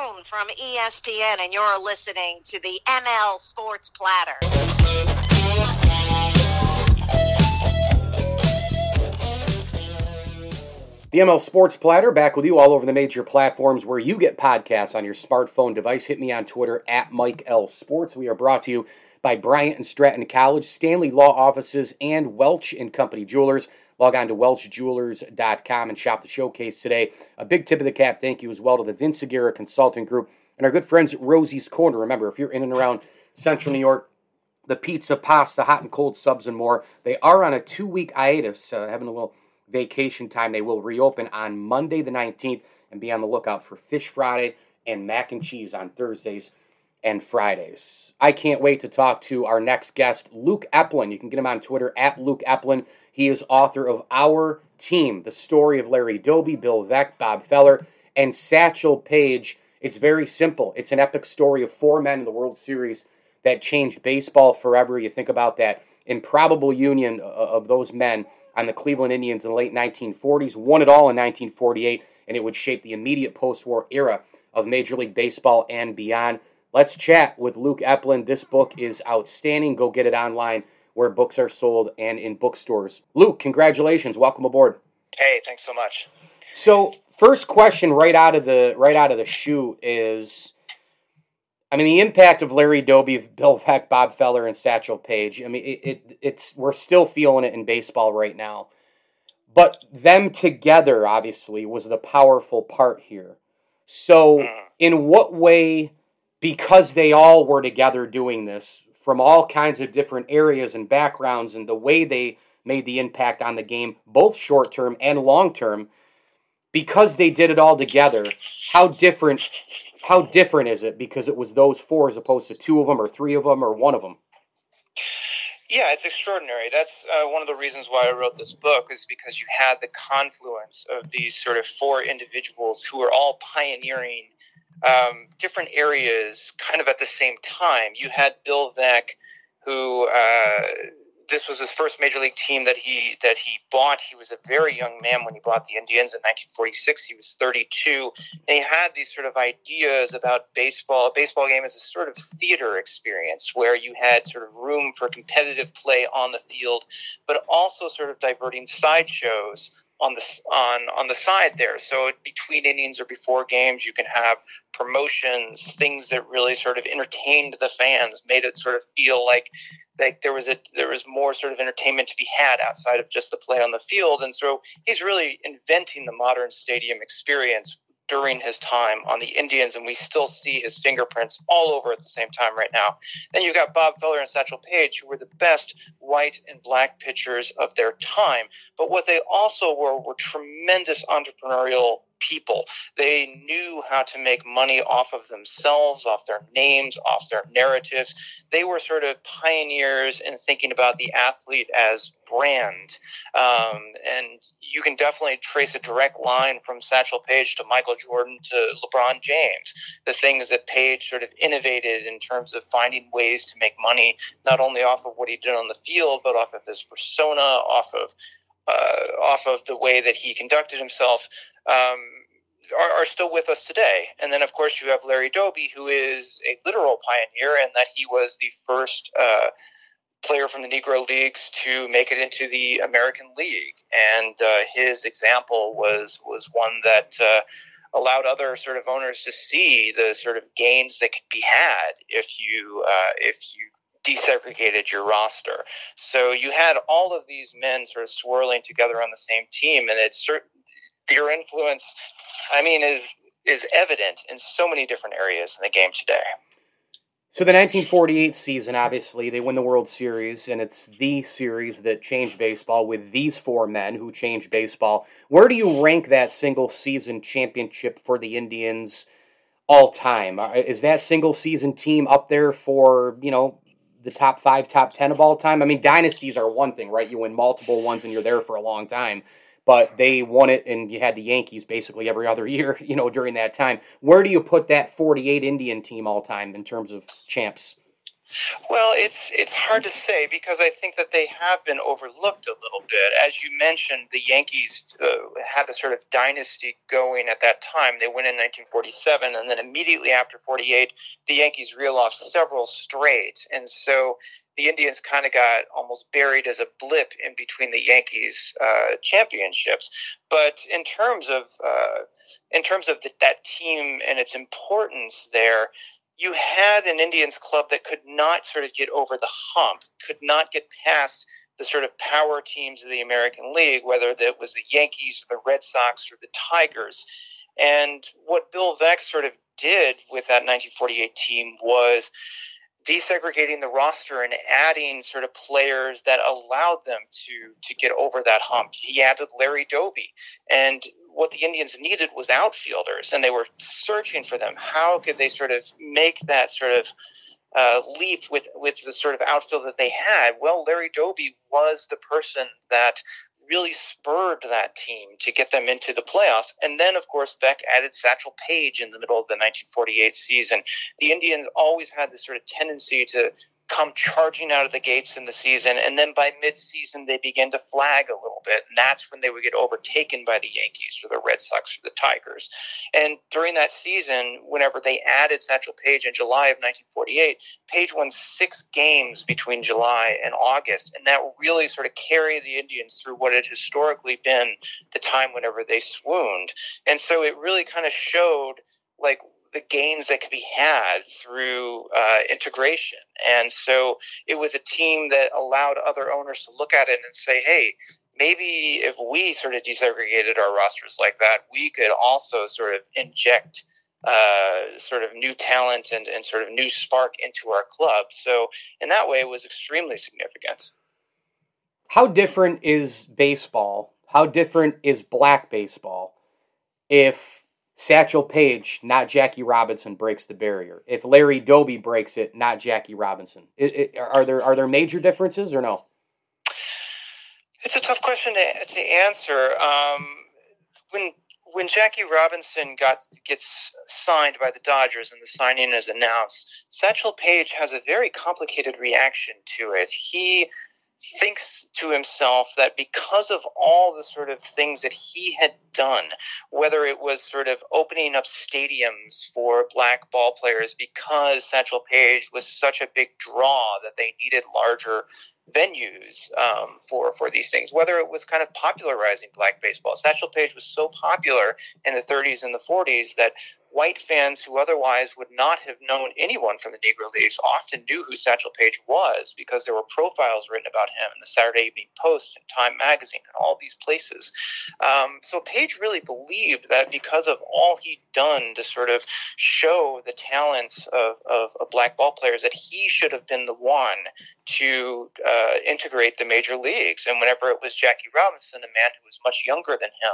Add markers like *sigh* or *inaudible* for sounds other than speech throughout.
Cohn from ESPN, and you're listening to the ML Sports Platter. The ML Sports Platter back with you all over the major platforms where you get podcasts on your smartphone device. Hit me on Twitter at Mike L Sports. We are brought to you by Bryant and Stratton College, Stanley Law Offices, and Welch and Company Jewelers. Log on to welchjewelers.com and shop the showcase today. A big tip of the cap thank you as well to the Vince Aguirre Consulting Group and our good friends at Rosie's Corner. Remember, if you're in and around Central New York, the pizza, pasta, hot and cold subs, and more, they are on a two week hiatus, uh, having a little vacation time. They will reopen on Monday the 19th and be on the lookout for Fish Friday and mac and cheese on Thursdays and Fridays. I can't wait to talk to our next guest, Luke Epplin. You can get him on Twitter at Luke Epplin. He is author of Our Team, the story of Larry Doby, Bill Veeck, Bob Feller, and Satchel Paige. It's very simple. It's an epic story of four men in the World Series that changed baseball forever. You think about that improbable union uh, uh, of those men on the Cleveland Indians in the late 1940s, won it all in 1948, and it would shape the immediate post war era of Major League Baseball and beyond. Let's chat with Luke Epplin. This book is outstanding. Go get it online where books are sold and in bookstores. Luke, congratulations. Welcome aboard. Hey, thanks so much. So, first question right out of the right out of the chute is I mean, the impact of Larry Doby, Bill Veeck, Bob Feller, and Satchel Paige. I mean, it, it, it's we're still feeling it in baseball right now. But them together, obviously, was the powerful part here. So, mm. in what way, because they all were together doing this from all kinds of different areas and backgrounds, and the way they made the impact on the game, both short term and long term, because they did it all together, how different how different is it because it was those four as opposed to two of them or three of them or one of them? Yeah, it's extraordinary. That's uh, one of the reasons why I wrote this book is because you had the confluence of these sort of four individuals who were all pioneering um, different areas kind of at the same time. You had Bill Veeck, who uh, this was his first major league team that he that he bought. He was a very young man when he bought the Indians in 1946. He was 32, and he had these sort of ideas about baseball. A baseball game is a sort of theater experience where you had sort of room for competitive play on the field, but also sort of diverting sideshows on the on on the side there. So between innings or before games, you can have promotions, things that really sort of entertained the fans, made it sort of feel like like there was a there was more sort of entertainment to be had outside of just the play on the field. And so he's really inventing the modern stadium experience during his time on the Indians, and we still see his fingerprints all over at the same time right now. Then you've got Bob Feller and Satchel Paige, who were the best white and black pitchers of their time. But what they also were were tremendous entrepreneurial people. They knew how to make money off of themselves, off their names, off their narratives. They were sort of pioneers in thinking about the athlete as brand. Um, and you can definitely trace a direct line from Satchel Paige to Michael Jordan to LeBron James. The things that Paige sort of innovated in terms of finding ways to make money, not only off of what he did on the field, but off of his persona, off of uh, off of the way that he conducted himself. Um, are, are, still with us today. And then, of course, you have Larry Doby, who is a literal pioneer in that he was the first uh, player from the Negro Leagues to make it into the American League, and uh, his example was was one that uh, allowed other sort of owners to see the sort of gains that could be had if you uh, if you desegregated your roster. So you had all of these men sort of swirling together on the same team, and it's certain your influence. I mean, is is evident in so many different areas in the game today. So the 1948 season, obviously, they win the World Series, and it's the series that changed baseball with these four men who changed baseball. Where do you rank that single season championship for the Indians all time? Uh, is that single season team up there for you know the top five, top ten of all time? I mean, dynasties are one thing, right? You win multiple ones and you're there for a long time but they won it, and you had the Yankees basically every other *laughs* year, you know, during that time. Where do you put that 48 Indian team all time in terms of champs? Well, it's it's hard to say because I think that they have been overlooked a little bit. As you mentioned, the Yankees uh, had a sort of dynasty going at that time. They went in 1947, and then immediately after 48, the Yankees reel off several straight, and so the Indians kind of got almost buried as a blip in between the Yankees uh, championships. But in terms of uh, in terms of the, that team and its importance there, you had an Indians club that could not sort of get over the hump, could not get past the sort of power teams of the American League, whether that was the Yankees, or the Red Sox, or the Tigers. And what Bill Veeck sort of did with that 1948 team was desegregating the roster and adding sort of players that allowed them to to get over that hump. He added Larry Doby, and what the Indians needed was outfielders, and they were searching for them. How could they sort of make that sort of uh, leap with with the sort of outfield that they had? Well, Larry Doby was the person that really spurred that team to get them into the playoffs. And then, of course, Veeck added Satchel Paige in the middle of the 1948 season. The Indians always had this sort of tendency to come charging out of the gates in the season, and then by mid-season they begin to flag a little bit, and that's when they would get overtaken by the Yankees or the Red Sox or the Tigers. And during that season, whenever they added Satchel Paige in July of 1948, Paige won six games between July and August, and that really sort of carried the Indians through what had historically been the time whenever they swooned. And so it really kind of showed like the gains that could be had through uh, integration. And so it was a team that allowed other owners to look at it and say, hey, maybe if we sort of desegregated our rosters like that, we could also sort of inject uh, sort of new talent and, and sort of new spark into our club. So in that way, it was extremely significant. How different is baseball? How different is black baseball if Satchel Paige, not Jackie Robinson, breaks the barrier. If Larry Doby breaks it, not Jackie Robinson. It, it, are there are there major differences or no? It's a tough question to, to answer. Um, when when Jackie Robinson got gets signed by the Dodgers and the signing is announced, Satchel Paige has a very complicated reaction to it. He thinks to himself that because of all the sort of things that he had done, whether it was sort of opening up stadiums for black ball players because Satchel Paige was such a big draw that they needed larger venues um, for for these things. Whether it was kind of popularizing black baseball, Satchel Paige was so popular in the 30s and the 40s that white fans who otherwise would not have known anyone from the Negro Leagues often knew who Satchel Paige was because there were profiles written about him in the Saturday Evening Post and Time Magazine and all these places. Um, so Paige really believed that because of all he'd done to sort of show the talents of, of, of black ball players, that he should have been the one to uh, integrate the major leagues. And whenever it was Jackie Robinson, a man who was much younger than him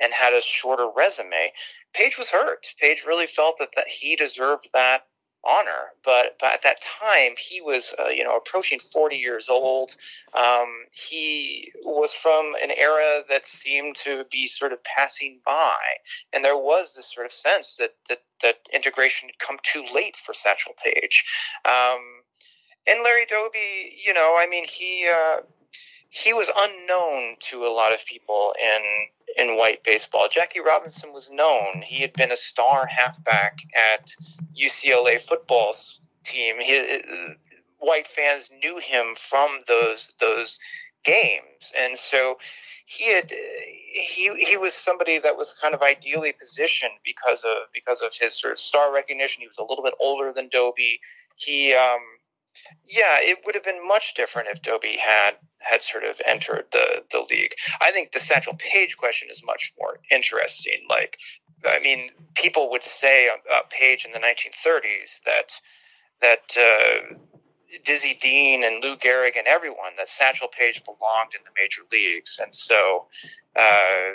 and had a shorter resume, Paige was hurt. Paige really felt that, that he deserved that honor. But, but at that time, he was, uh, you know, approaching 40 years old. Um, he was from an era that seemed to be sort of passing by. And there was this sort of sense that, that, that integration had come too late for Satchel Paige. Um, and Larry Doby, you know, I mean, he, uh, he was unknown to a lot of people in in white baseball. Jackie Robinson was known. He had been a star halfback at UCLA football's team. He, white fans knew him from those those games, and so he had he he was somebody that was kind of ideally positioned because of because of his sort of star recognition. He was a little bit older than Doby. He um, yeah, it would have been much different if Doby had had sort of entered the the league. I think the Satchel Paige question is much more interesting. Like, I mean, people would say about Paige in the 1930s that that uh, Dizzy Dean and Lou Gehrig and everyone that Satchel Paige belonged in the major leagues, and so uh,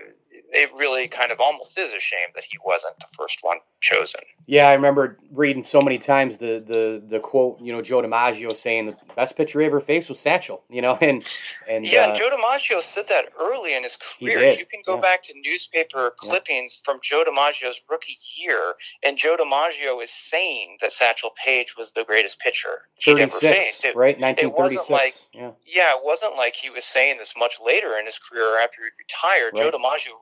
it really kind of almost is a shame that he wasn't the first one chosen. Yeah, I remember reading so many times the the the quote, you know, Joe DiMaggio saying the best pitcher he ever faced was Satchel, you know, *laughs* and and yeah, uh, and Joe DiMaggio said that early in his career. You can go yeah. back to newspaper clippings yeah. from Joe DiMaggio's rookie year, and Joe DiMaggio is saying that Satchel Paige was the greatest pitcher he'd ever faced. It, right, nineteen thirty six. Like, yeah. yeah, it wasn't like he was saying this much later in his career after he retired. Right. Joe DiMaggio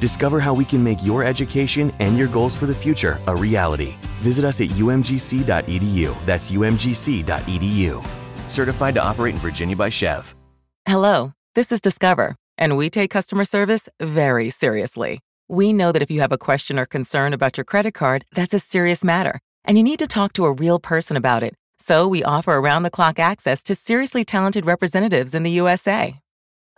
Discover how we can make your education and your goals for the future a reality. Visit us at umgc.edu. That's umgc.edu. Certified to operate in Virginia by SCHEV. Hello, this is Discover, and we take customer service very seriously. We know that if you have a question or concern about your credit card, that's a serious matter, and you need to talk to a real person about it. So we offer around the clock access to seriously talented representatives in the USA.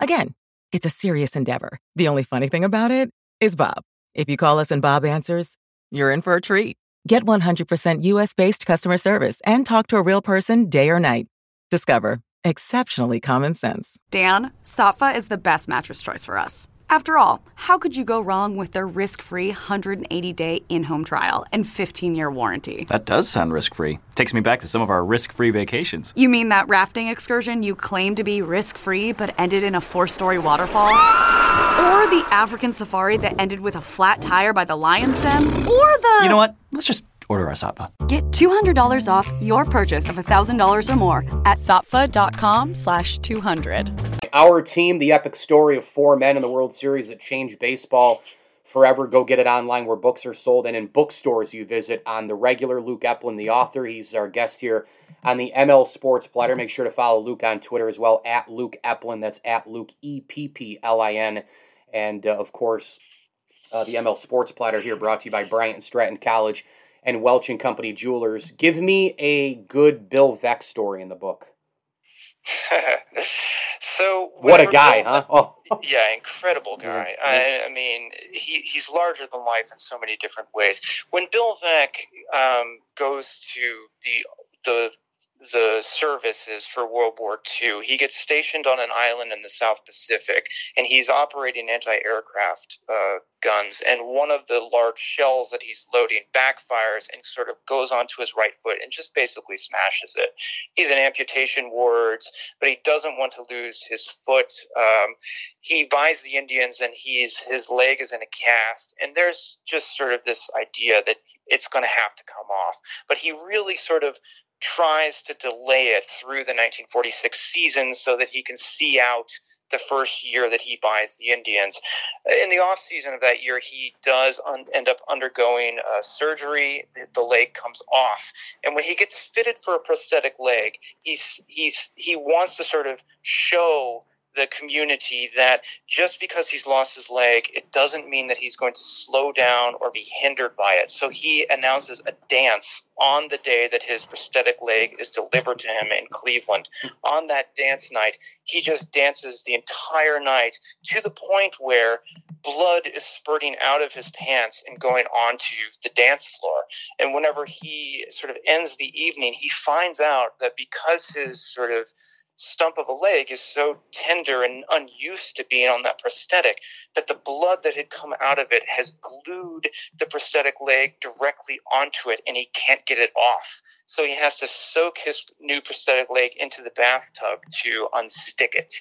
Again, it's a serious endeavor. The only funny thing about it is Bob. If you call us and Bob answers, you're in for a treat. Get 100% US based customer service and talk to a real person day or night. Discover exceptionally common sense. Dan, Saatva is the best mattress choice for us. After all, how could you go wrong with their risk free 180 day in home trial and 15 year warranty? That does sound risk free. Takes me back to some of our risk free vacations. You mean that rafting excursion you claimed to be risk free but ended in a four story waterfall? or the African safari that ended with a flat tire by the lion's den? Or the. You know what? Let's just order our Saatva. Get $200 off your purchase of $1,000 or more at saatva.com slash 200. Our team, the epic story of four men in the World Series that changed baseball forever. Go get it online where books are sold and in bookstores you visit on the regular Luke Epplin, the author. He's our guest here on the ML Sports Platter. Make sure to follow Luke on Twitter as well, at Luke Epplin. That's at Luke E P P L I N. And uh, of course, uh, the ML Sports Platter here brought to you by Bryant and Stratton College and Welch and Company Jewelers. Give me a good Bill Veeck story in the book. *laughs* so what a guy, huh? Oh. *laughs* yeah, incredible guy. I, I, mean, he he's larger than life in so many different ways. When Bill Veeck um, goes to the the the services for World War II. He gets stationed on an island in the South Pacific, and he's operating anti-aircraft uh, guns. And one of the large shells that he's loading backfires and sort of goes onto his right foot and just basically smashes it. He's in amputation wards, but he doesn't want to lose his foot. Um, he buys the Indians, and he's his leg is in a cast. And there's just sort of this idea that it's going to have to come off. But he really sort of tries to delay it through the 1946 season so that he can see out the first year that he buys the Indians. In the off season of that year, he does un- end up undergoing surgery. The, the, leg comes off, and when he gets fitted for a prosthetic leg, he's he's he wants to sort of show the community that just because he's lost his leg, it doesn't mean that he's going to slow down or be hindered by it. So he announces a dance on the day that his prosthetic leg is delivered to him in Cleveland. On that dance night, he just dances the entire night to the point where blood is spurting out of his pants and going onto the dance floor. And whenever he sort of ends the evening, he finds out that because his sort of stump of a leg is so tender and unused to being on that prosthetic that the blood that had come out of it has glued the prosthetic leg directly onto it and he can't get it off. So he has to soak his new prosthetic leg into the bathtub to unstick it.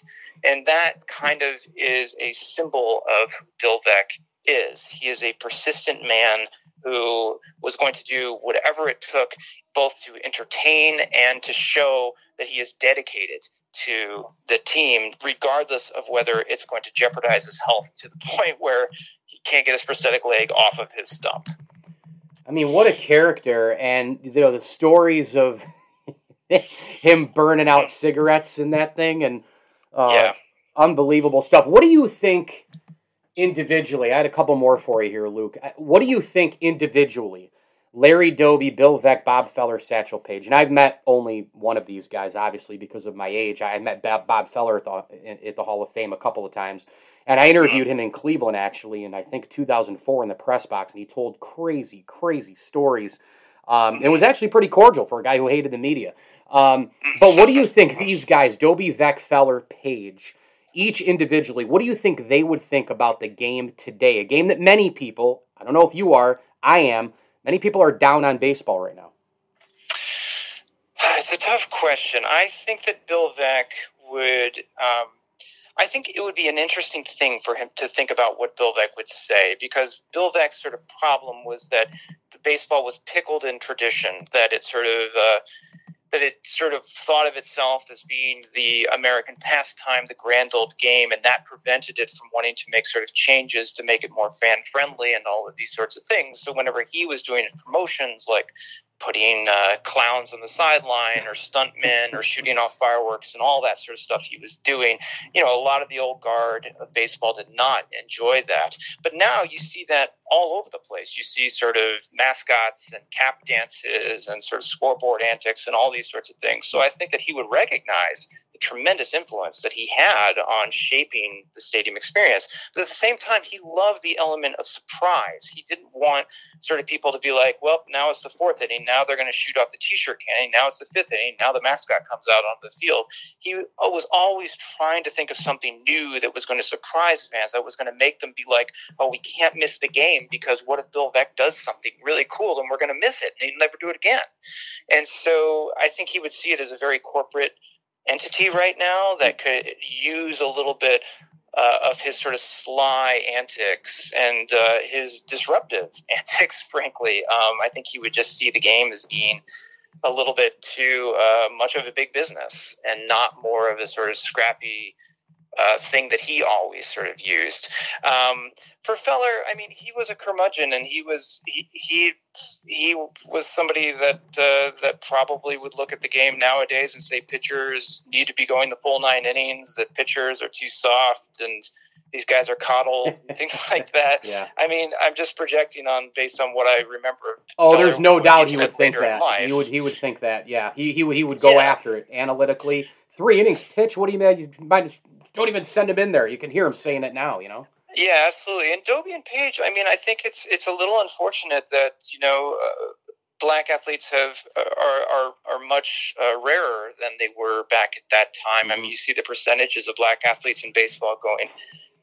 And that kind of is a symbol of Veeck is. He is a persistent man who was going to do whatever it took both to entertain and to show that he is dedicated to the team, regardless of whether it's going to jeopardize his health to the *laughs* point where he can't get his prosthetic leg off of his stump. I mean, what a character! And you know the stories of *laughs* him burning out cigarettes and that thing, and uh, yeah. unbelievable stuff. What do you think individually? I had a couple more for you here, Luke. What do you think individually? Larry Doby, Bill Veeck, Bob Feller, Satchel Paige. And I've met only one of these guys, obviously, because of my age. I met Bob Feller at the, Hall of Fame a couple of times. And I interviewed him in Cleveland, actually, in I think 2004 in the press box. And he told crazy, crazy stories. Um, it was actually pretty cordial for a guy who hated the media. Um, but what do you think these guys, Doby, Veeck, Feller, Paige, each individually, what do you think they would think about the game today? A game that many people, I don't know if you are, I am, Many people are down on baseball right now. It's a tough question. I think that Bill Veeck would. Um, I think it would be an interesting thing for him to think about what Bill Veeck would say because Bill Veeck's sort of problem was that the baseball was pickled in tradition, that it sort of uh, that it sort of thought of itself as being the American pastime, the grand old game, and that prevented it from wanting to make sort of changes to make it more fan friendly and all of these sorts of things. So whenever he was doing his promotions, like putting uh, clowns on the sideline or stuntmen or shooting off fireworks and all that sort of stuff he was doing. You know, a lot of the old guard of baseball did not enjoy that. But now you see that all over the place. You see sort of mascots and cap dances and sort of scoreboard antics and all these sorts of things. So I think that he would recognize tremendous influence that he had on shaping the stadium experience. But at the same time, he loved the element of surprise. He didn't want sort of people to be like, well, now it's the fourth inning now they're going to shoot off the t-shirt cannon. Now it's the fifth inning. Now the mascot comes out onto the field. He was always trying to think of something new that was going to surprise fans, that was going to make them be like, oh, we can't miss the game because what if Bill Veeck does something really cool and we're going to miss it and he'll never do it again? And so I think he would see it as a very corporate entity right now that could use a little bit uh, of his sort of sly antics and uh, his disruptive *laughs* antics, frankly. Um, I think he would just see the game as being a little bit too uh, much of a big business and not more of a sort of scrappy uh, thing that he always sort of used. Um, for Feller, I mean, he was a curmudgeon, and he was he he, he was somebody that uh, that probably would look at the game nowadays and say pitchers need to be going the full nine innings, that pitchers are too soft, and these guys are coddled, and things *laughs* like that. Yeah. I mean, I'm just projecting on based on what I remember. Oh, there's no doubt he would think that. He would he would think that. Yeah, he he would he would go yeah. after it analytically. Three innings pitch. What do you mean? You might don't even send him in there. You can hear him saying it now. You know. Yeah, absolutely. And Doby and Paige, I mean, I think it's it's a little unfortunate that you know. Uh, black athletes have uh, are are, are much uh, rarer than they were back at that time. Mm-hmm. I mean, mm-hmm. you see the percentages of black athletes in baseball going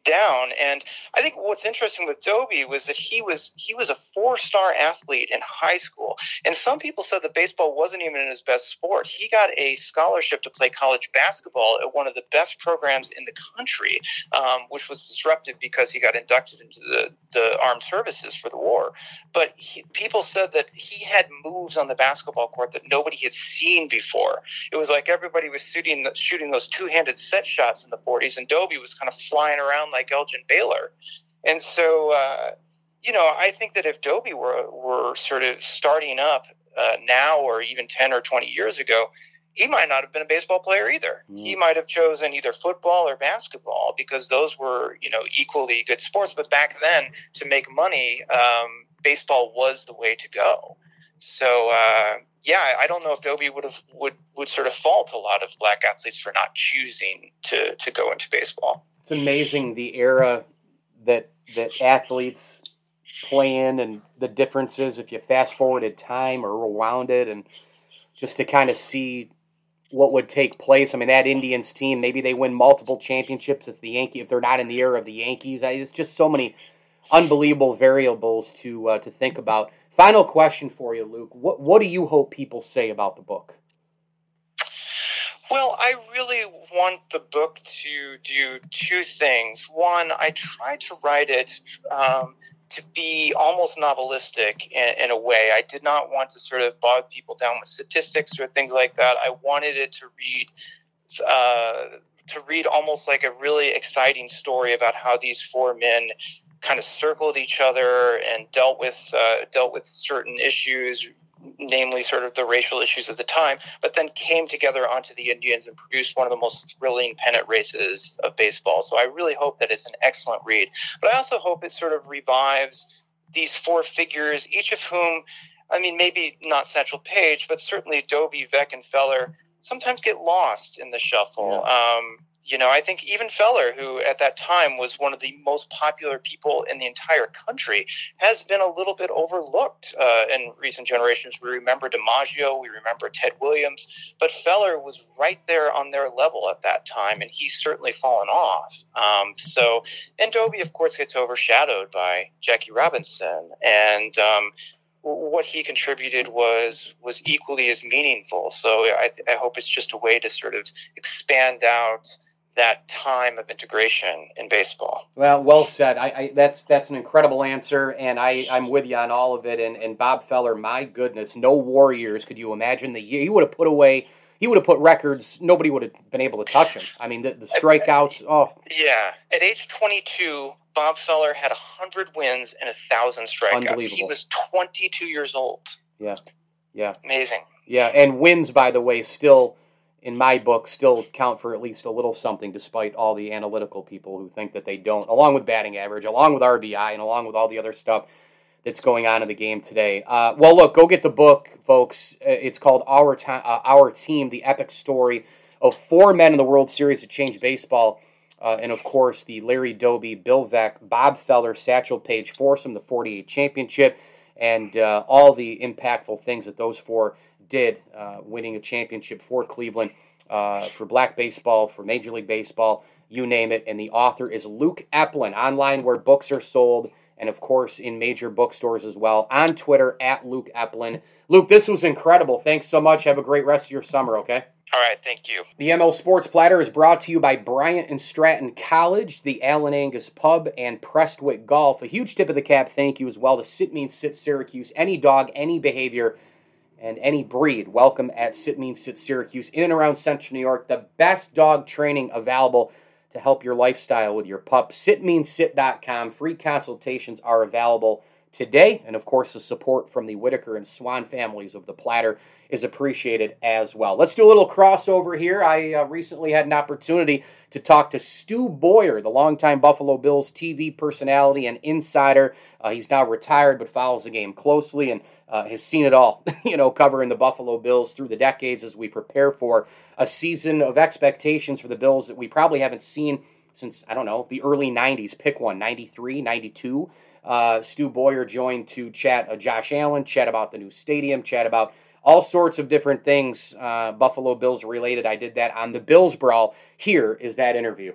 down. And I think what's interesting with Doby was that he was he was a four star athlete in high school, and some people said that baseball wasn't even his best sport. He got a scholarship to play college basketball at one of the best programs in the country, um, which was disrupted because he got inducted into the, the armed services for the war. But he, people said that he had moves on the basketball court that nobody had seen before. It was like everybody was shooting shooting those two handed set shots in the 40s, and Doby was kind of flying around like Elgin Baylor. And so, uh, you know, I think that if Doby were, were sort of starting up uh, now or even 10 or 20 years ago, he might not have been a baseball player either. Mm. He might have chosen either football or basketball because those were, you know, equally good sports. But back then, to make money, um, baseball was the way to go. So uh, yeah, I don't know if Doby would have would would sort of fault a lot of black athletes for not choosing to to go into baseball. It's amazing the era that that athletes play in and the differences if you fast forwarded time or rewound it and just to kind of see what would take place. I mean, that Indians team, maybe they win multiple championships if the Yankee if they're not in the era of the Yankees. It's just so many unbelievable variables to uh, to think about. Final question for you, Luke. What what do you hope people say about the book? Well, I really want the book to do two things. One, I tried to write it um, to be almost novelistic in, in, a way. I did not want to sort of bog people down with statistics or things like that. I wanted it to read. Uh, to read almost like a really exciting story about how these four men kind of circled each other and dealt with uh, dealt with certain issues namely sort of the racial issues of the time, but then came together onto the Indians and produced one of the most thrilling pennant races of baseball. So I really hope that it's an excellent read. But I also hope it sort of revives these four figures, each of whom, I mean, maybe not Satchel Paige, but certainly Doby, Veeck, and Feller sometimes get lost in the shuffle. Yeah. Um, you know, I think even Feller, who at that time was one of the most popular people in the entire country, has been a little bit overlooked uh, in recent generations. We remember DiMaggio, we remember Ted Williams, but Feller was right there on their level at that time, and he's certainly fallen off. Um, so, and Doby, of course, gets overshadowed by Jackie Robinson, and um, what he contributed was was equally as meaningful. So I, I hope it's just a way to sort of expand out that time of integration in baseball. Well, well said. I, I, that's that's an incredible answer, and I I'm with you on all of it. And and Bob Feller, my goodness, no Warriors. Could you imagine the year he would have put away? He would have put records. Nobody would have been able to touch him. I mean, the, the strikeouts. Oh, yeah. At age 22, Bob Feller had 100 wins and a thousand strikeouts. He was 22 years old. Yeah, yeah, amazing. Yeah, and wins, by the way, still in my book, still count for at least a little something, despite all the analytical people who think that they don't, along with batting average, along with RBI, and along with all the other stuff that's going on in the game today. Uh, well, look, go get the book, folks. Uh, it's called Our, uh, Our Team The Epic Story of Four Men in the World Series that Changed Baseball. Uh, and of course, the Larry Doby, Bill Veeck, Bob Feller, Satchel Paige foursome, the 48 championship, and uh, all the impactful things that those four did, uh, winning a championship for Cleveland, uh, for black baseball, for Major League Baseball, you name it. And the author is Luke Epplin, online where books are sold, and of course in major bookstores as well. On Twitter, at Luke Epplin. Luke, this was incredible. Thanks so much. Have a great rest of your summer, okay? All right, thank you. The ML Sports Platter is brought to you by Bryant and Stratton College, the Allen Angus Pub, and Prestwick Golf. A huge tip of the cap thank you as well to Sit Means Sit Syracuse. Any dog, any behavior and any breed. Welcome at Sit Means Sit Syracuse in and around Central New York. The best dog training available to help your lifestyle with your pup. SitMeansSit.com. Free consultations are available today. And of course, the support from the Whitaker and Swan families of the platter is appreciated as well. Let's do a little crossover here. I uh, recently had an opportunity to talk to Stu Boyar, the longtime Buffalo Bills TV personality and insider. Uh, he's now retired but follows the game closely and uh, has seen it all, *laughs* you know, covering the Buffalo Bills through the decades as we prepare for a season of expectations for the Bills that we probably haven't seen since, I don't know, the early 90s. Pick one, 93, 92. Uh, Stu Boyar joined to chat uh, Josh Allen, chat about the new stadium, chat about all sorts of different things uh, Buffalo Bills related. I did that on the Bills Brawl. Here is that interview.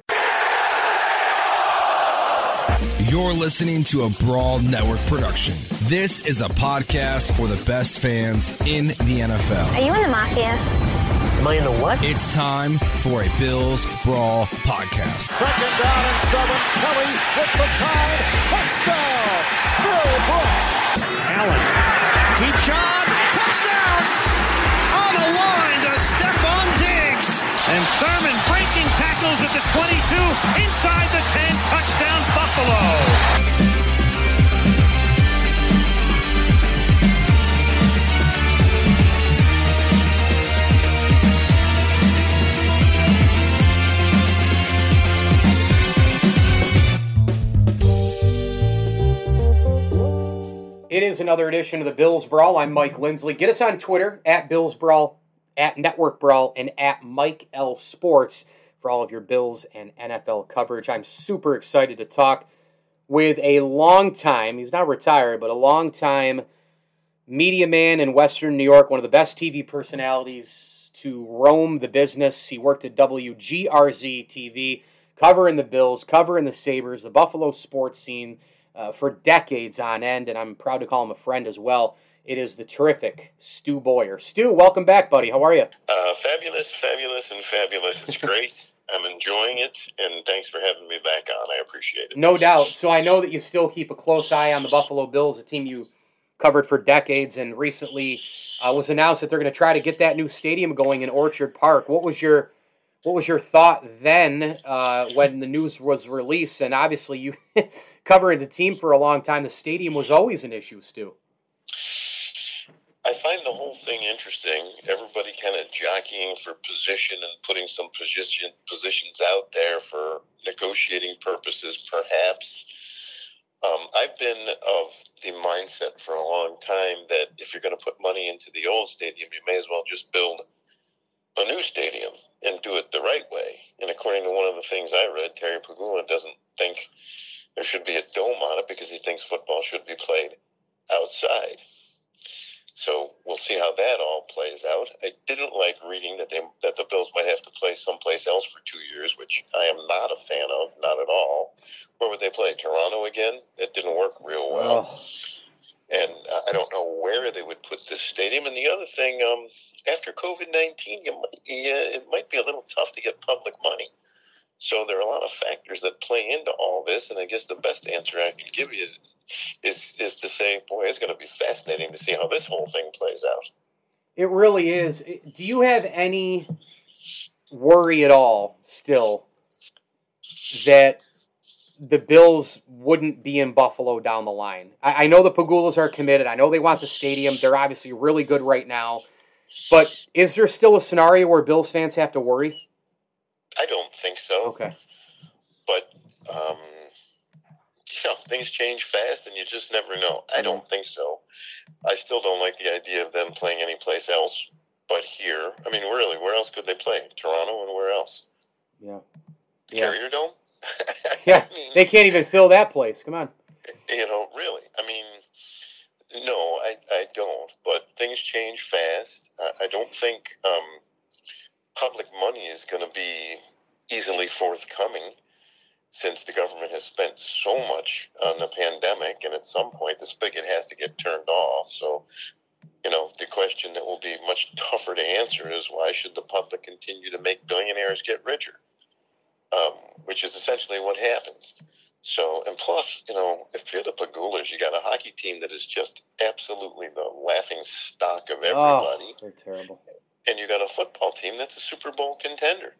You're listening to a Brawl Network production. This is a podcast for the best fans in the NFL. Are you in the mafia? Am I in the what? It's time for a Bills Brawl podcast. Second down and seven. Kelly with the time. Touchdown. Bill Brooks. Allen. Deep shot. Touchdown. On the line to Stefon Diggs. And Thurman breaking tackles at the 22. Inside the 10. Touchdown Buffalo. It is another edition of the Bills Brawl. I'm Mike Lindsley. Get us on Twitter at Bills Brawl, at Network Brawl, and at Mike L Sports for all of your Bills and NFL coverage. I'm super excited to talk with a long time, he's not retired, but a long time media man in Western New York, one of the best TV personalities to roam the business. He worked at WGRZ TV, covering the Bills, covering the Sabres, the Buffalo sports scene uh, for decades on end, and I'm proud to call him a friend as well. It is the terrific Stu Boyar. Stu, welcome back, buddy. How are you? Uh, fabulous, fabulous, and fabulous. It's great. *laughs* I'm enjoying it, and thanks for having me back on. I appreciate it. No doubt. So I know that you still keep a close eye on the Buffalo Bills, a team you covered for decades, and recently uh, was announced that they're going to try to get that new stadium going in Orchard Park. What was your what was your thought then uh, when the news was released? And obviously, you *laughs* covering the team for a long time, the stadium was always an issue, Stu. I find the whole thing interesting. Everybody kind of jockeying for position and putting some position positions out there for negotiating purposes, perhaps. Um, I've been of the mindset for a long time that if you're going to put money into the old stadium, you may as well just build a new stadium and do it the right way. And according to one of the things I read, Terry Pegula doesn't think there should be a dome on it because he thinks football should be played outside. So we'll see how that all plays out. I didn't like reading that they that the Bills might have to play someplace else for two years, which I am not a fan of, not at all. Where would they play? Toronto again? It didn't work real well. Oh. And I don't know where they would put this stadium. And the other thing, um, after COVID nineteen, you might, it might be a little tough to get public money. So there are a lot of factors that play into all this, and I guess the best answer I can give you is is is to say, boy, it's going to be fascinating to see how this whole thing plays out. It really is. Do you have any worry at all still that the Bills wouldn't be in Buffalo down the line? I, I know the Pagulas are committed. I know they want the stadium. They're obviously really good right now. But is there still a scenario where Bills fans have to worry? I don't think so. Okay. But um, you know, things change fast, and you just never know. I don't think so. I still don't like the idea of them playing anyplace else but here. I mean, really, where else could they play? Toronto, and where else? Yeah. yeah. Carrier Dome. *laughs* yeah, I mean, they can't even fill that place. Come on. You know, really. I mean, no, I, I don't. But things change fast. I, I don't think um, public money is going to be easily forthcoming since the government has spent so much on the pandemic, and at some point the spigot has to get turned off. So, you know, the question that will be much tougher to answer is why should the public continue to make billionaires get richer? Um, which is essentially what happens. So, and plus, you know, if you're the Pegulas, you got a hockey team that is just absolutely the laughing stock of everybody. Oh, they're terrible. And you got a football team that's a Super Bowl contender.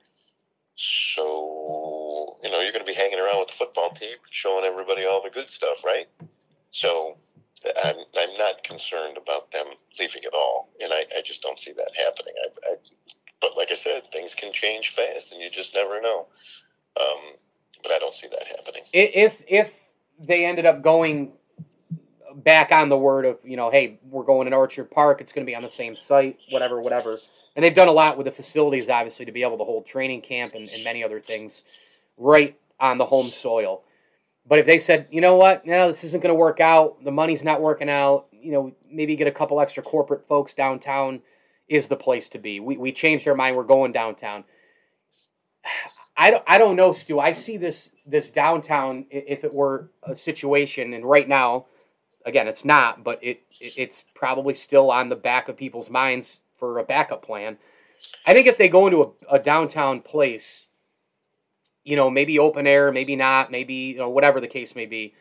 So, you know, you're going to be hanging around with the football team, showing everybody all the good stuff, right? So, I'm, I'm not concerned about them leaving at all. And I, I just don't see that happening. I, I, but like I said, things can change fast, and you just never know. Um, but I don't see that happening. If if they ended up going back on the word of you know, hey, we're going in Orchard Park, it's going to be on the same site, whatever, whatever. And they've done a lot with the facilities, obviously, to be able to hold training camp and, and many other things right on the home soil. But if they said, you know what, no, this isn't going to work out, the money's not working out, you know, maybe get a couple extra corporate folks downtown is the place to be. We, we changed our mind, we're going downtown. *sighs* I don't, I don't know, Stu. I see this this downtown if it were a situation, and right now, again, it's not, but it, it it's probably still on the back of people's minds for a backup plan. I think if they go into a, a downtown place, you know, maybe open air, maybe not, maybe you know, whatever the case may be,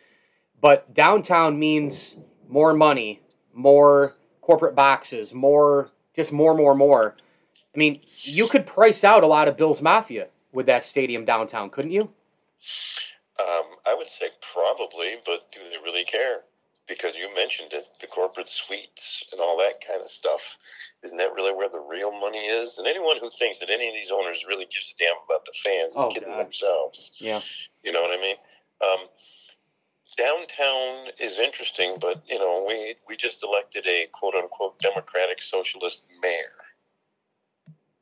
but downtown means more money, more corporate boxes, more just more, more, more. I mean, you could price out a lot of Bills Mafia with that stadium downtown, couldn't you? Um, I would say probably, but do they really care? Because you mentioned it, the corporate suites and all that kind of stuff. Isn't that really where the real money is? And anyone who thinks that any of these owners really gives a damn about the fans oh, is kidding God. themselves. Yeah. You know what I mean? Um, downtown is interesting, but you know, we we just elected a quote unquote democratic socialist mayor.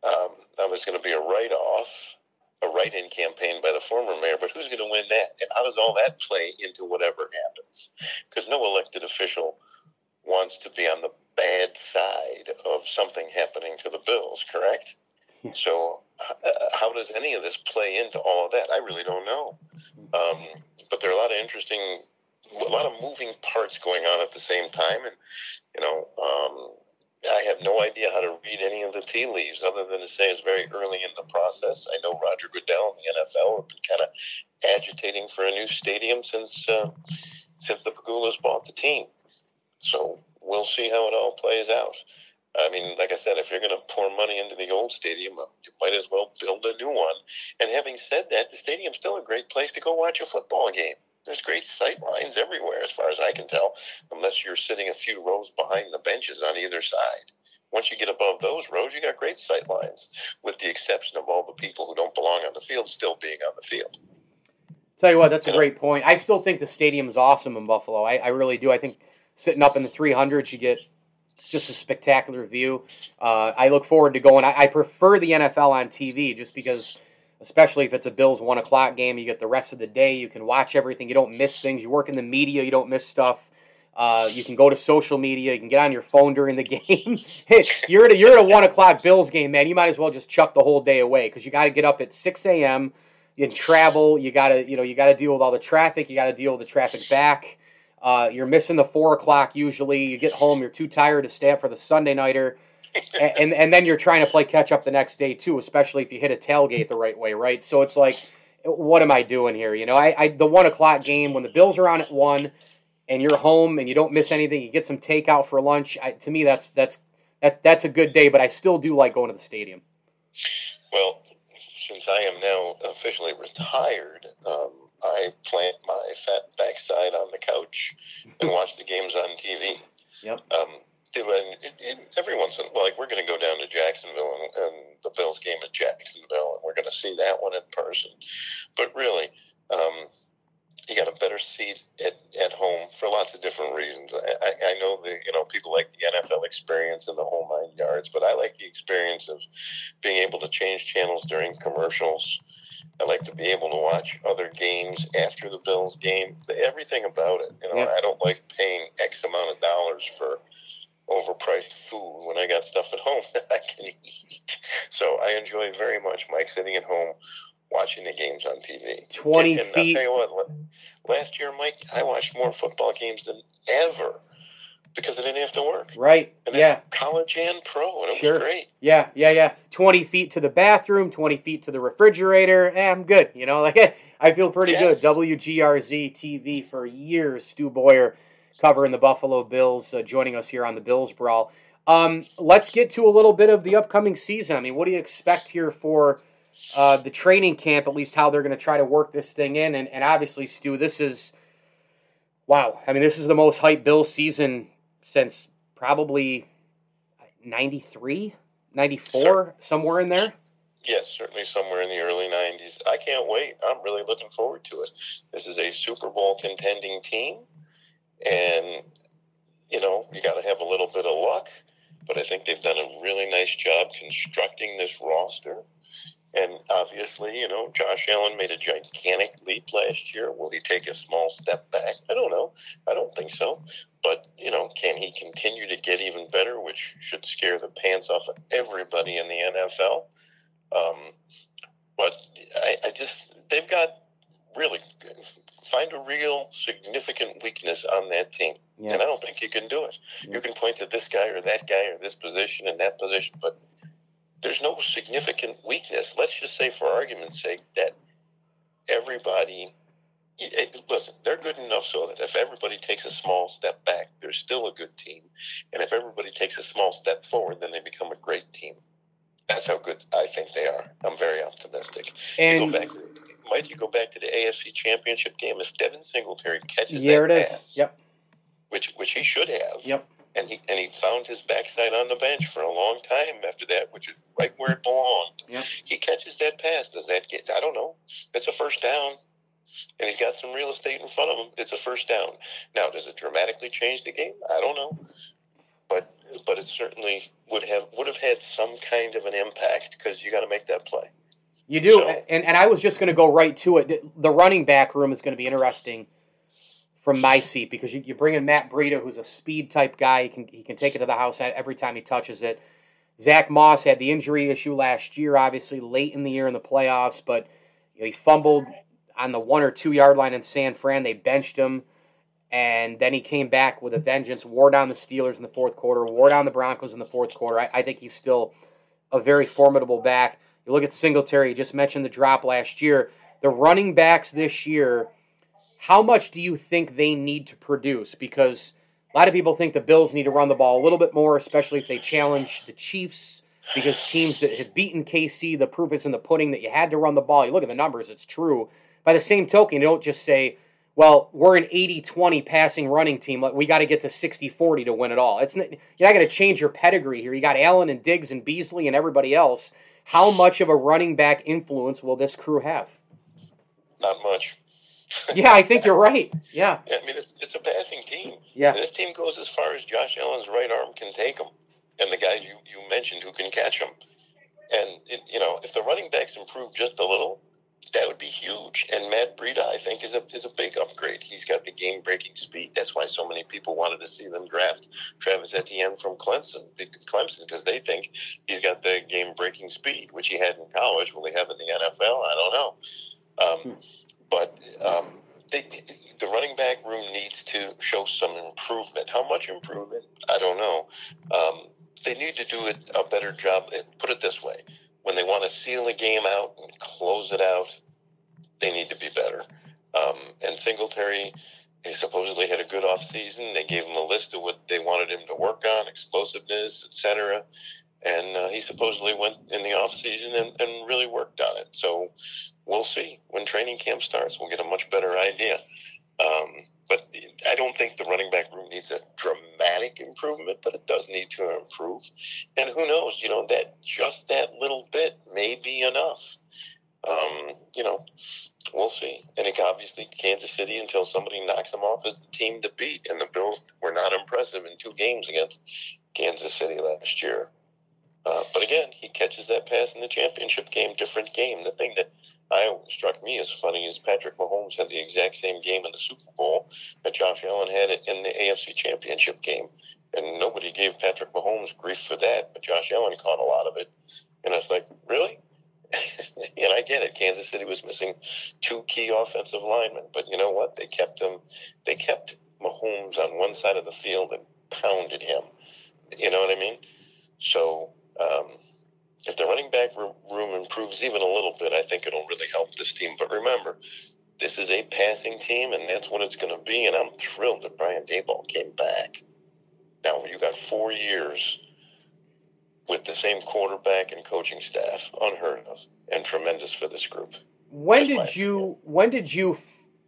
Um, that was going to be a write off, a write in campaign by the former mayor, but who's going to win that? And how does all that play into whatever happens? Because no elected official wants to be on the bad side of something happening to the Bills, correct? So, uh, how does any of this play into all of that? I really don't know. Um, but there are a lot of interesting, a lot of moving parts going on at the same time, and you know, um, I have no idea how to read any of the tea leaves other than to say it's very early in the process. I know Roger Goodell and the NFL have been kind of agitating for a new stadium since uh, since the Pegulas bought the team. So we'll see how it all plays out. I mean, like I said, if you're going to pour money into the old stadium, you might as well build a new one. And having said that, the stadium's still a great place to go watch a football game. There's great sight lines everywhere, as far as I can tell, unless you're sitting a few rows behind the benches on either side. Once you get above those rows, you got great sight lines, with the exception of all the people who don't belong on the field still being on the field. Tell you what, that's a great point. I still think the stadium is awesome in Buffalo. I, I really do. I think sitting up in the 300s, you get just a spectacular view. Uh, I look forward to going. I, I, prefer the NFL on TV just because, especially if it's a Bills one o'clock game, you get the rest of the day. You can watch everything. You don't miss things. You work in the media. You don't miss stuff. Uh, you can go to social media. You can get on your phone during the *laughs* game. *laughs* you're at a, you're at a one o'clock Bills game, man. You might as well just chuck the whole day away because you got to get up at six a.m. You travel. You got to you know you got to deal with all the traffic. You got to deal with the traffic back. Uh, you're missing the four o'clock usually. You get home, you're too tired to stay up for the Sunday nighter, and, and, and then you're trying to play catch up the next day too, especially if you hit a tailgate the right way, right? So it's like, what am I doing here? You know, I, I the one o'clock game when the Bills are on at one, and you're home and you don't miss anything, you get some takeout for lunch. I, to me, that's that's that that's a good day, but I still do like going to the stadium. Well, since I am now officially retired. Um, I plant my fat backside on the couch and *laughs* watch the games on TV. Yep. Um, and, and every once in a while, like we're going to go down to Jacksonville and, and the Bills game at Jacksonville, and we're going to see that one in person. But really, um, you got a better seat at, at home for lots of different reasons. I, I, I know that you know people like the NFL experience and the whole nine yards, but I like the experience of being able to change channels during commercials I like to be able to watch other games after the Bills game. Everything about it. You know, yeah. I don't like paying X amount of dollars for overpriced food when I got stuff at home *laughs* that I can eat. So I enjoy very much, Mike, sitting at home watching the games on TV. Twenty and, and feet. I'll tell you what. Last year, Mike, I watched more football games than ever because I didn't have to work. Right. And yeah. College and pro, and it sure. was great. Yeah, yeah, yeah. Twenty feet to the bathroom, twenty feet to the refrigerator. Eh, I'm good. You know, *laughs* like I feel pretty yes. good. WGRZ TV for years. Stu Boyar covering the Buffalo Bills, uh, joining us here on the Bills Brawl. Um, let's get to a little bit of the upcoming season. I mean, what do you expect here for uh, the training camp? At least how they're going to try to work this thing in, and, and obviously, Stu, this is wow. I mean, this is the most hype Bills season since probably 93, 94, somewhere in there. Yes, certainly somewhere in the early 90s. I can't wait. I'm really looking forward to it. This is a Super Bowl contending team. And, you know, you got to have a little bit of luck. But I think they've done a really nice job constructing this roster. And obviously, you know, Josh Allen made a gigantic leap last year. Will he take a small step back? I don't know. I don't think so. But, you know, can he continue to get even better, which should scare the pants off of everybody in the NFL? Um, but I, I just, they've got really find a real significant weakness on that team. Yeah. And I don't think you can do it. Yeah. You can point to this guy or that guy or this position and that position, but there's no significant weakness. Let's just say, for argument's sake, that everybody. Eh, listen, they're good enough so that if everybody takes a small step back, they're still a good team. And if everybody takes a small step forward, then they become a great team. That's how good I think they are. I'm very optimistic. And you go back, might you go back to the AFC Championship game if Devin Singletary catches there that it is. pass, yep, which which he should have. Yep. And he and he found his backside on the bench for a long time after that, which is right where it belonged. Yep. He catches that pass. Does that get? I don't know. It's a first down, and he's got some real estate in front of him. It's a first down. Now, does it dramatically change the game? I don't know, but but it certainly would have would have had some kind of an impact because you got to make that play. You do, so, and and I was just going to go right to it. The running back room is going to be interesting from my seat because you, you bring in Matt Breida, who's a speed type guy. He can he can take it to the house every time he touches it. Zach Moss had the injury issue last year, obviously late in the year in the playoffs, but you know, he fumbled on the one or two yard line in San Fran. They benched him, and then he came back with a vengeance. Wore down the Steelers in the fourth quarter. Wore down the Broncos in the fourth quarter. I, I think he's still a very formidable back. You look at Singletary, you just mentioned the drop last year. The running backs this year, how much do you think they need to produce? Because a lot of people think the Bills need to run the ball a little bit more, especially if they challenge the Chiefs. Because teams that have beaten KC, the proof is in the pudding that you had to run the ball. You look at the numbers, it's true. By the same token, you don't just say, well, we're an 80 20 passing running team. We got to get to 60 40 to win it all. It's not, you're not going to change your pedigree here. You got Allen and Diggs and Beasley and everybody else. How much of a running back influence will this crew have? Not much. yeah, I think you're right. Yeah. yeah. *laughs* I mean, it's, it's a passing team. Yeah. And this team goes as far as Josh Allen's right arm can take them, and the guys you, you mentioned who can catch them. And, it, you know, if the running backs improve just a little, that would be huge. And Matt Breida, I think, is a is a big upgrade. He's got the game breaking speed. That's why so many people wanted to see them draft Travis Etienne from Clemson, Clemson, because they think he's got the game breaking speed, which he had in college. Will he have in the NFL? I don't know. Um, hmm. But um, they, the running back room needs to show some improvement. How much improvement? I don't know. Um, they need to do it, a better job. Put it this way when they want to seal a game out and close it out, they need to be better. Um, and Singletary, he supposedly had a good off season. They gave him a list of what they wanted him to work on, explosiveness, etc. And uh, he supposedly went in the off season and, and really worked on it. So we'll see when training camp starts. We'll get a much better idea. Um, but I don't think the running back room needs a dramatic improvement, but it does need to improve. And who knows, you know, that just that little bit may be enough. Um, you know, we'll see. And it, obviously, Kansas City, until somebody knocks them off, is the team to beat. And the Bills were not impressive in two games against Kansas City last year. Uh, but again, he catches that pass in the championship game, different game. The thing that I struck me as funny is Patrick Mahomes had the exact same game in the Super Bowl that Josh Allen had in the AFC Championship game, and nobody gave Patrick Mahomes grief for that, but Josh Allen caught a lot of it, and I was like, really? *laughs* and I get it. Kansas City was missing two key offensive linemen, but you know what? They kept him. They kept Mahomes on one side of the field and pounded him. You know what I mean? So. Um, if the running back room improves even a little bit, I think it'll really help this team. But remember, this is a passing team, and that's what it's going to be. And I'm thrilled that Brian Daboll came back. Now you got four years with the same quarterback and coaching staff, unheard of, and tremendous for this group. When did you? Opinion. When did you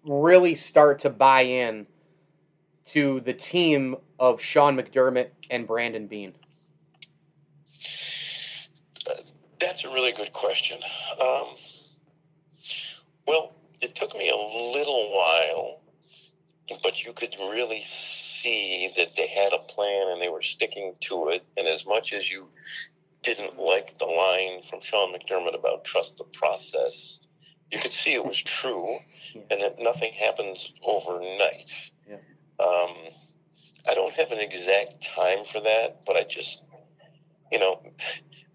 really start to buy in to the team of Sean McDermott and Brandon Beane? That's a really good question. Um, well, it took me a little while, but you could really see that they had a plan and they were sticking to it. And as much as you didn't like the line from Sean McDermott about trust the process. You could see it was true, yeah. and that nothing happens overnight. Yeah. Um, I don't have an exact time for that, but I just, you know,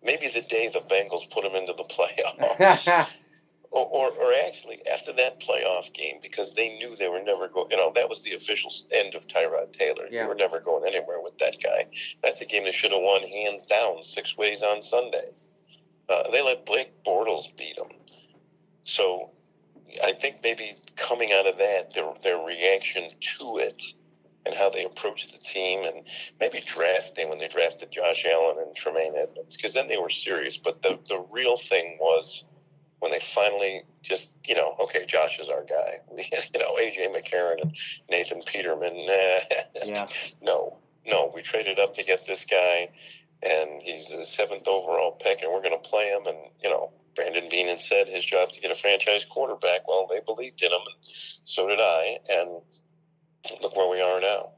maybe the day the Bengals put him into the *laughs* playoffs. *laughs* or, or, or, actually after that playoff game because they knew they were never going. You know that was the official end of Tyrod Taylor. Yeah. They were never going anywhere with that guy. That's a game they should have won hands down six ways on Sundays. Uh, they let Blake Bortles beat them. So I think maybe coming out of that, their their reaction to it and how they approached the team and maybe drafting when they drafted Josh Allen and Tremaine Edmunds because then they were serious. But the the real thing was when they finally just you know okay Josh is our guy. We, *laughs* you know AJ McCarron and Nathan Peterman. *laughs* yeah. No, no, we traded up to get this guy, and he's a seventh overall pick, and we're going to play him. And you know Brandon Beane said his job to get a franchise quarterback. Well, they believed in him, and so did I. And look where we are now.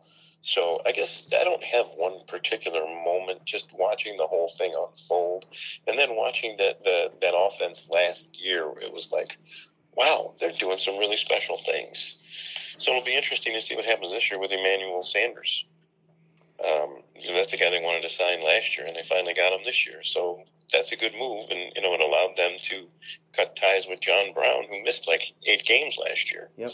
So I guess I don't have one particular moment. Just watching the whole thing unfold, and then watching that the, that offense last year, it was like, wow, they're doing some really special things. So it'll be interesting to see what happens this year with Emmanuel Sanders. Um, you know, that's the guy they wanted to sign last year, and they finally got him this year. So that's a good move, and you know, it allowed them to cut ties with John Brown, who missed like eight games last year. Yep.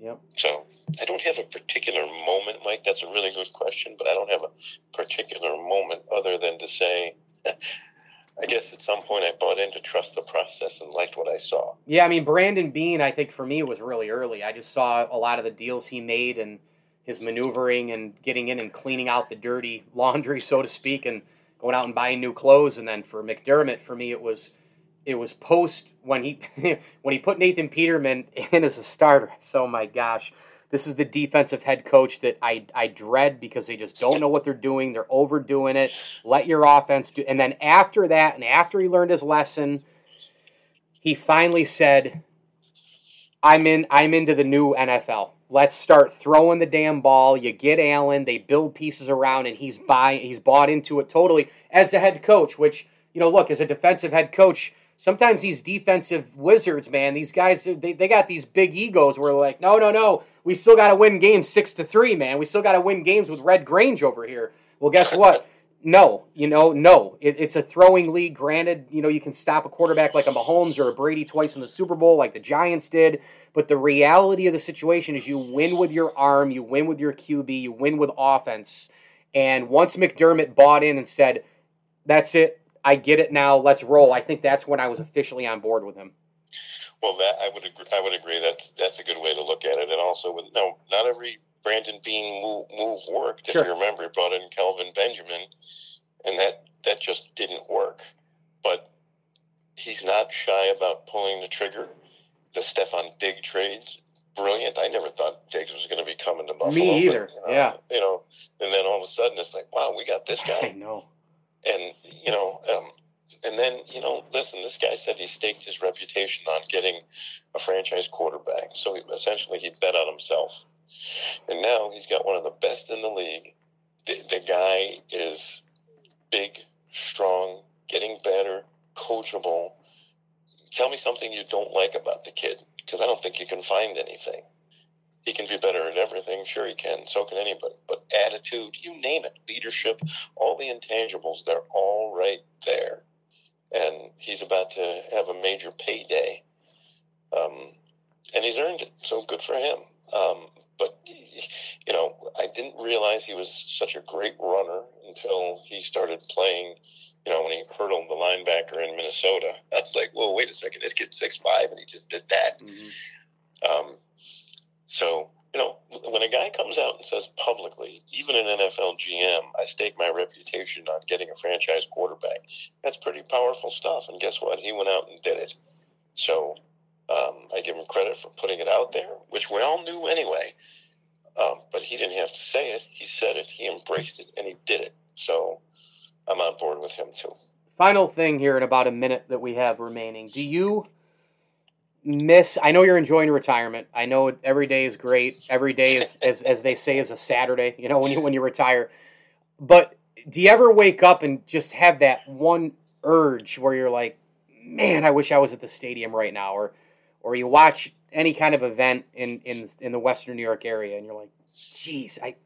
Yep. So I don't have a particular moment, Mike. That's a really good question, but I don't have a particular moment other than to say, *laughs* I guess at some point I bought in to trust the process and liked what I saw. Yeah, I mean Brandon Beane, I think for me it was really early. I just saw a lot of the deals he made and his maneuvering and getting in and cleaning out the dirty *laughs* laundry, so to speak, and going out and buying new clothes. And then for McDermott, for me it was it was post when he *laughs* when he put Nathan Peterman in as a starter. *laughs* So my gosh, this is the defensive head coach that I I dread because they just don't know what they're doing. They're overdoing it. Let your offense do. And then after that, and after he learned his lesson, he finally said, "I'm in. I'm into the new NFL. Let's start throwing the damn ball. You get Allen. They build pieces around, and he's buying. He's bought into it totally as the head coach. Which you know, look as a defensive head coach." Sometimes these defensive wizards, man, these guys, they, they got these big egos where like, no, no, no, we still got to win games six to three, man. We still got to win games with Red Grange over here. Well, guess what? No, you know, no. It, it's a throwing league. Granted, you know, you can stop a quarterback like a Mahomes or a Brady twice in the Super Bowl, like the Giants did. But the reality of the situation is you win with your arm, you win with your QB, you win with offense. And once McDermott bought in and said, that's it, I get it now. Let's roll. I think that's when I was officially on board with him. Well, that I would agree, I would agree. That's that's a good way to look at it. And also, with no, not every Brandon Beane move, move worked. Sure. If you remember, he brought in Kelvin Benjamin, and that that just didn't work. But he's not shy about pulling the trigger. The Stefon Diggs trades, brilliant. I never thought Diggs was going to be coming to Buffalo. Me either. But, you know, yeah. You know, and then all of a sudden it's like, wow, we got this guy. I know and you know, um, and then you know, listen, this guy said he staked his reputation on getting a franchise quarterback. So he, essentially, he bet on himself, and now he's got one of the best in the league. The, the guy is big, strong, getting better, coachable. Tell me something you don't like about the kid, because I don't think you can find anything. He can be better at everything. Sure, he can. So can anybody. But attitude, you name it, leadership, all the intangibles, they're all right there. And he's about to have a major payday. Um, and he's earned it. So good for him. Um, but, you know, I didn't realize he was such a great runner until he started playing you know, when he hurdled the linebacker in Minnesota, I was like, "Whoa, wait a second! This kid's six five, and he just did that." Mm-hmm. Um, so, you know, when a guy comes out and says publicly, even an NFL GM, I stake my reputation on getting a franchise quarterback, that's pretty powerful stuff. And guess what? He went out and did it. So um, I give him credit for putting it out there, which we all knew anyway. Um, but he didn't have to say it. He said it, he embraced it, and he did it. So I'm on board with him too. Final thing here in about a minute that we have remaining. Do you miss i know you're enjoying retirement. I know every day is great. Every day is *laughs* as, as they say is a saturday you know when you when you retire. But do you ever wake up and just have that one urge where you're like, man, I wish I was at the stadium right now, or or you watch any kind of event in in in the Western New York area, and you're like, geez, I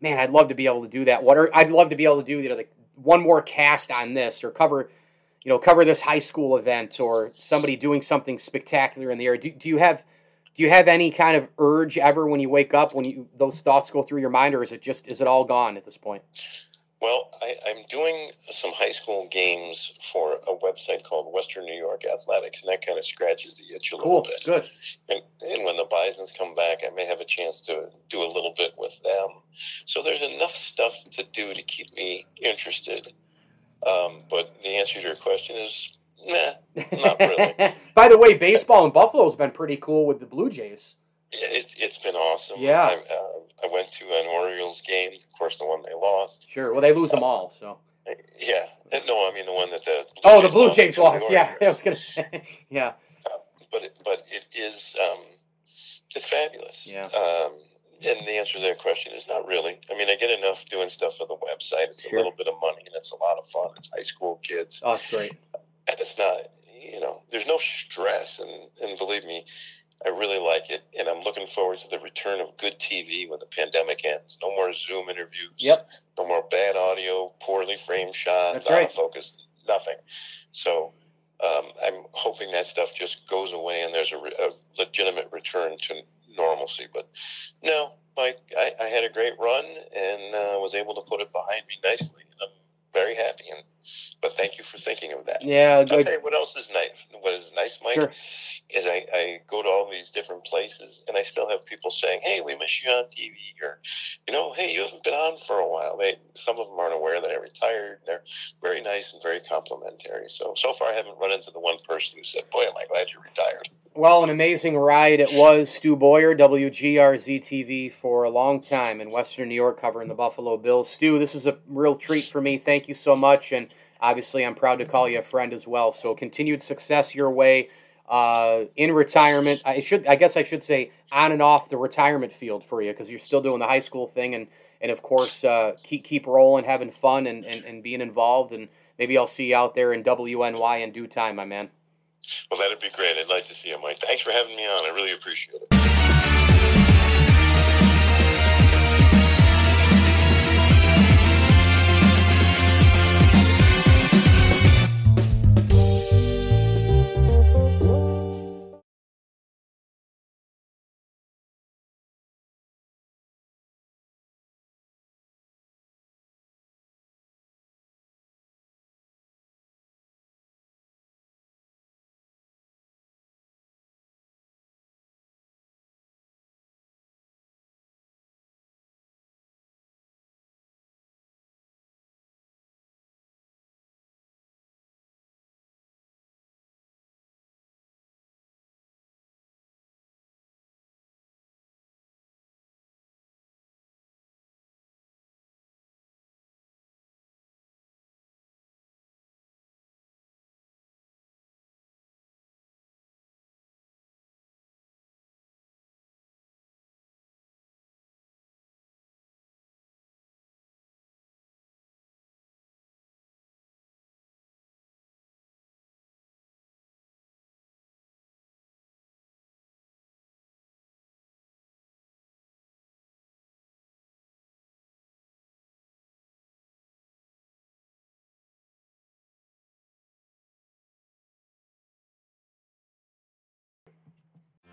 man, I'd love to be able to do that. What are, I'd love to be able to do you know like one more cast on this or cover you know cover this high school event or somebody doing something spectacular in the air. Do, do you have do you have any kind of urge ever when you wake up when you those thoughts go through your mind, or is it just is it all gone at this point? Well, I, I'm doing some high school games for a website called Western New York Athletics, and that kind of scratches the itch a cool. little bit. Good. And, and when the Bisons come back, I may have a chance to do a little bit with them. So there's enough stuff to do to keep me interested. Um, but the answer to your question is, nah, *laughs* not really. By the way, baseball in Buffalo's been pretty cool with the Blue Jays. It, it's been awesome. Yeah. I, uh, I went to an Orioles game, of course, the one they lost. Sure. Well, they lose them all, so. Yeah. No, I mean the one that the Blue oh, the Blue Jays to lost. Yeah, *laughs* I was gonna say. Yeah. but it, but it is um, it's fabulous. Yeah. Um, and the answer to that question is not really. I mean, I get enough doing stuff for the website. It's Sure. a little bit of money, and it's a lot of fun. It's high school kids, Oh, it's great. and it's not. You know, there's no stress, and and believe me, I really like it, and I'm looking forward to the return of good TV when the pandemic ends. No more Zoom interviews. Yep. No more bad audio, poorly framed shots, That's out right. of focus, nothing. So um, I'm hoping that stuff just goes away and there's a, re- a legitimate return to normalcy. But no, Mike, I, I had a great run and uh, was able to put it behind me nicely. I'm very happy, and but thank you for thinking of that. Yeah, I'll tell you what else is nice. What is nice, Mike, Sure. is I, I go to all these different places and I still have people saying, "Hey, we miss you on TV," or you know, "Hey, you haven't been on for a while." They some of them aren't aware that I retired. They're very nice and very complimentary. So so far, I haven't run into the one person who said, "Boy, am I glad you retired." Well, an amazing ride it was. Stu Boyar, WGRZ TV, for a long time in Western New York covering the Buffalo Bills. Stu, this is a real treat for me. Thank you so much. And obviously, I'm proud to call you a friend as well. So, continued success your way uh, in retirement. I should, I guess, I should say on and off the retirement field for you because you're still doing the high school thing, and and of course, uh, keep keep rolling, having fun, and, and and being involved. And maybe I'll see you out there in WNY in due time, my man. Well, that'd be great. I'd like to see him, Mike. Thanks for having me on. I really appreciate it.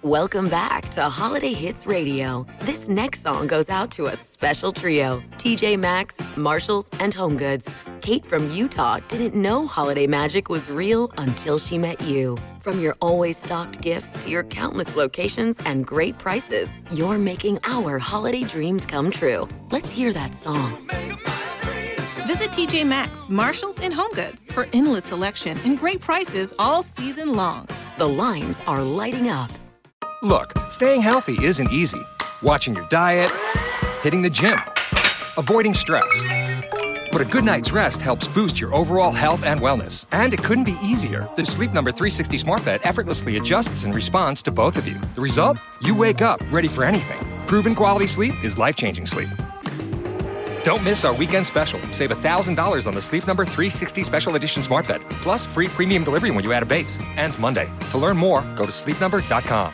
Welcome back to Holiday Hits Radio. This next song goes out to a special trio TJ Maxx, Marshalls, and Home Goods. Kate from Utah didn't know holiday magic was real until she met you. From your always stocked gifts to your countless locations and great prices, you're making our holiday dreams come true. Let's hear that song. Visit TJ Maxx, Marshalls, and Home Goods for endless selection and great prices all season long. The lines are lighting up. Look, staying healthy isn't easy. Watching your diet, hitting the gym, avoiding stress. But a good night's rest helps boost your overall health and wellness. And it couldn't be easier. The Sleep Number 360 Smart Bed effortlessly adjusts and responds to both of you. The result? You wake up ready for anything. Proven quality sleep is life changing sleep. Don't miss our weekend special. Save $1,000 on the Sleep Number 360 Special Edition Smart Bed, plus free premium delivery when you add a base. Ends Monday. To learn more, go to sleepnumber.com.